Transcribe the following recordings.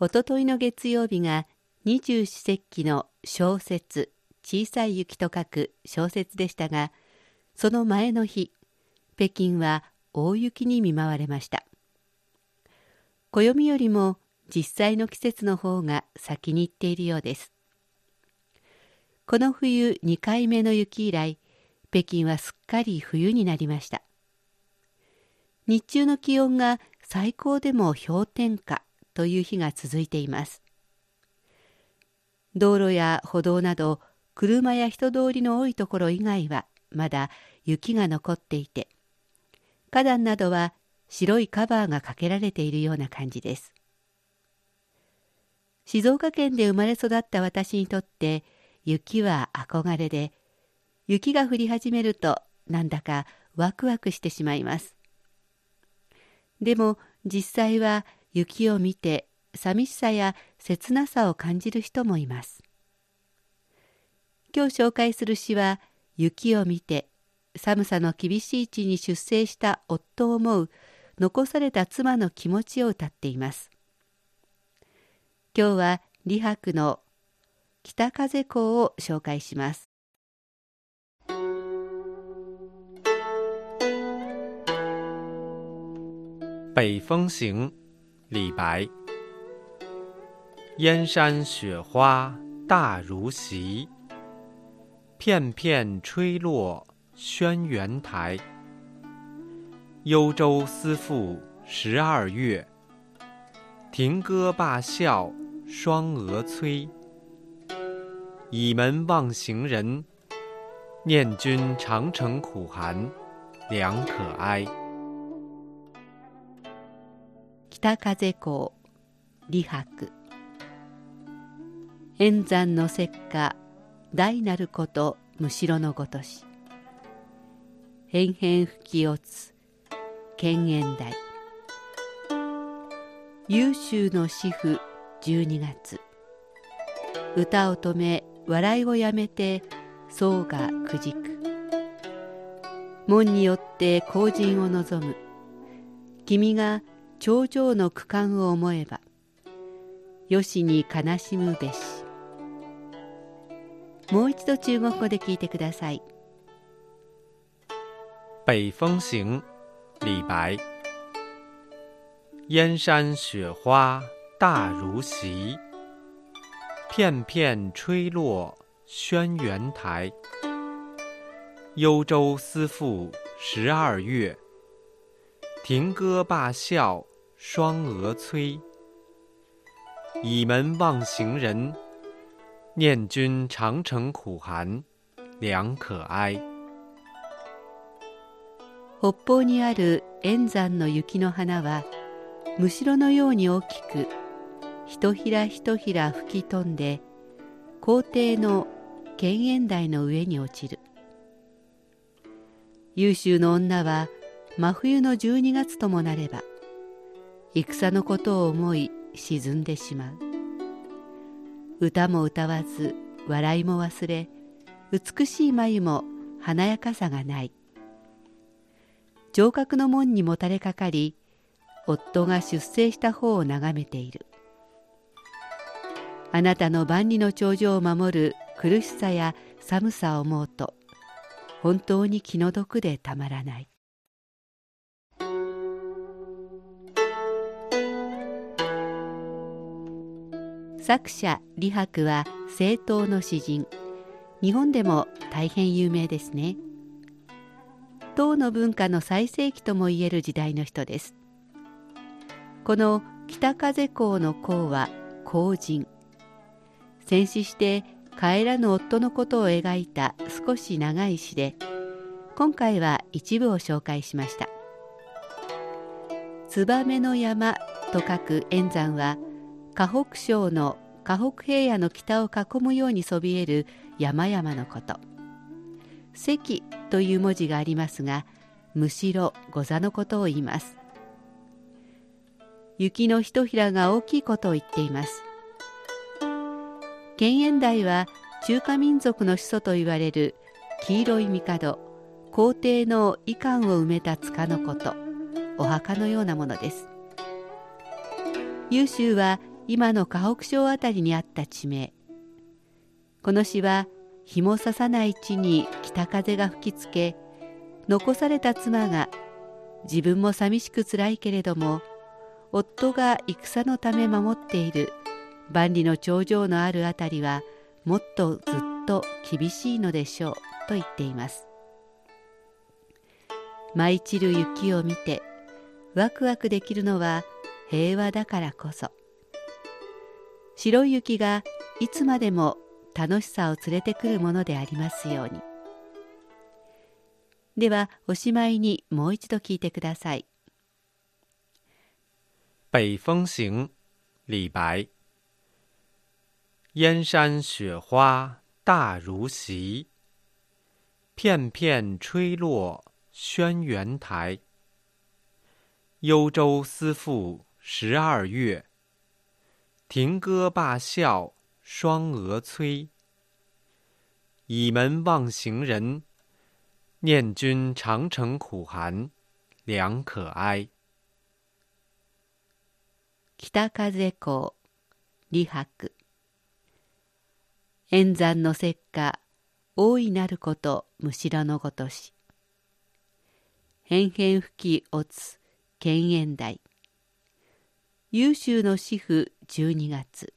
おとといの月曜日が二十四節気の小説小さい雪と書く小説でしたがその前の日北京は大雪に見舞われました。暦よりも実際の季節の方が先に行っているようです。この冬2回目の雪以来北京はすっかり冬になりました。日中の気温が最高でも氷点下。という日が続いています。道路や歩道など車や人通りの多いところ以外はまだ雪が残っていて花壇などは白いカバーがかけられているような感じです。静岡県で生まれ育った私にとって雪は憧れで雪が降り始めるとなんだかワクワクしてしまいます。でも実際は雪を見て寂しさや切なさを感じる人もいます。今日紹介する詩は雪を見て寒さの厳しい地に出征した夫を思う残された妻の気持ちを歌っています。今日は李白の北風港を紹介します。北风行李白，燕山雪花大如席，片片吹落轩辕台。幽州思妇十二月，停歌罢笑双蛾催。倚门望行人，念君长城苦寒，良可哀。北風港李白。円山の石火大なることむしろのごとし。変変吹き落つ犬猿台優秀の主婦12月。歌を止め笑いをやめて僧がくじく。門によって後人を望む。君が頂上の区間を思えばよしに悲しむべし。もう一度中国語で聞いてください。北风行李白。燕山雪花大如席。片片吹落轩辕台。幽州思妇十二月。停歌罢笑双蛾催。倚门望行人，念君长城苦寒，良可哀。北方にある円山の雪の花はむしろのように大きくひとひらひとひら吹き飛んで皇帝の犬猿台の上に落ちる優秀の女は真冬の12月ともなれば戦のことを思い沈んでしまう。歌も歌わず笑いも忘れ美しい眉も華やかさがない。城郭の門にもたれかかり夫が出征した方を眺めている。あなたの万里の長城を守る苦しさや寒さを思うと本当に気の毒でたまらない。作者李白は政党の詩人。日本でも大変有名ですね。唐の文化の最盛期ともいえる時代の人です。この北風公の公は公人。戦死して帰らぬ夫のことを描いた少し長い詩で今回は一部を紹介しました「燕の山」と書く円山は河北省の河北平野の北を囲むようにそびえる山々のこと「関」という文字がありますがむしろ御座のことを言います。雪のひとひらが大きいことを言っています。建炎台は中華民族の始祖と言われる黄色い帝皇帝の遺憾を埋めた塚のこと。お墓のようなものです。優秀は今の河北省あたりにあった地名。この詩は日もささない地に北風が吹きつけ残された妻が自分も寂しくつらいけれども夫が戦のため守っている万里の長城のあるあたりはもっとずっと厳しいのでしょうと言っています。舞い散る雪を見てワクワクできるのは平和だからこそ。白い雪がいつまでも楽しさを連れてくるものでありますように。ではおしまいにもう一度聞いてください。北风行李白。燕山雪花大如席，片片吹落轩辕台。幽州思妇十二月，停歌罢笑双蛾催。倚门望行人，念君长城苦寒，良可哀。北風公李白円山の石火大いなることむしろのごとし変変吹きおつ犬猿台優秀の主婦12月。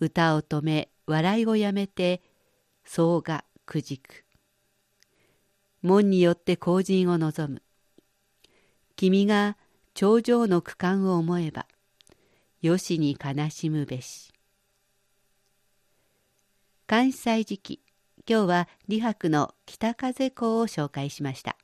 歌を止め笑いをやめて僧がくじく。門によって後人を望む。君が頂上の区間を思えばよしに悲しむべし。関西時期今日は李白の北風公を紹介しました。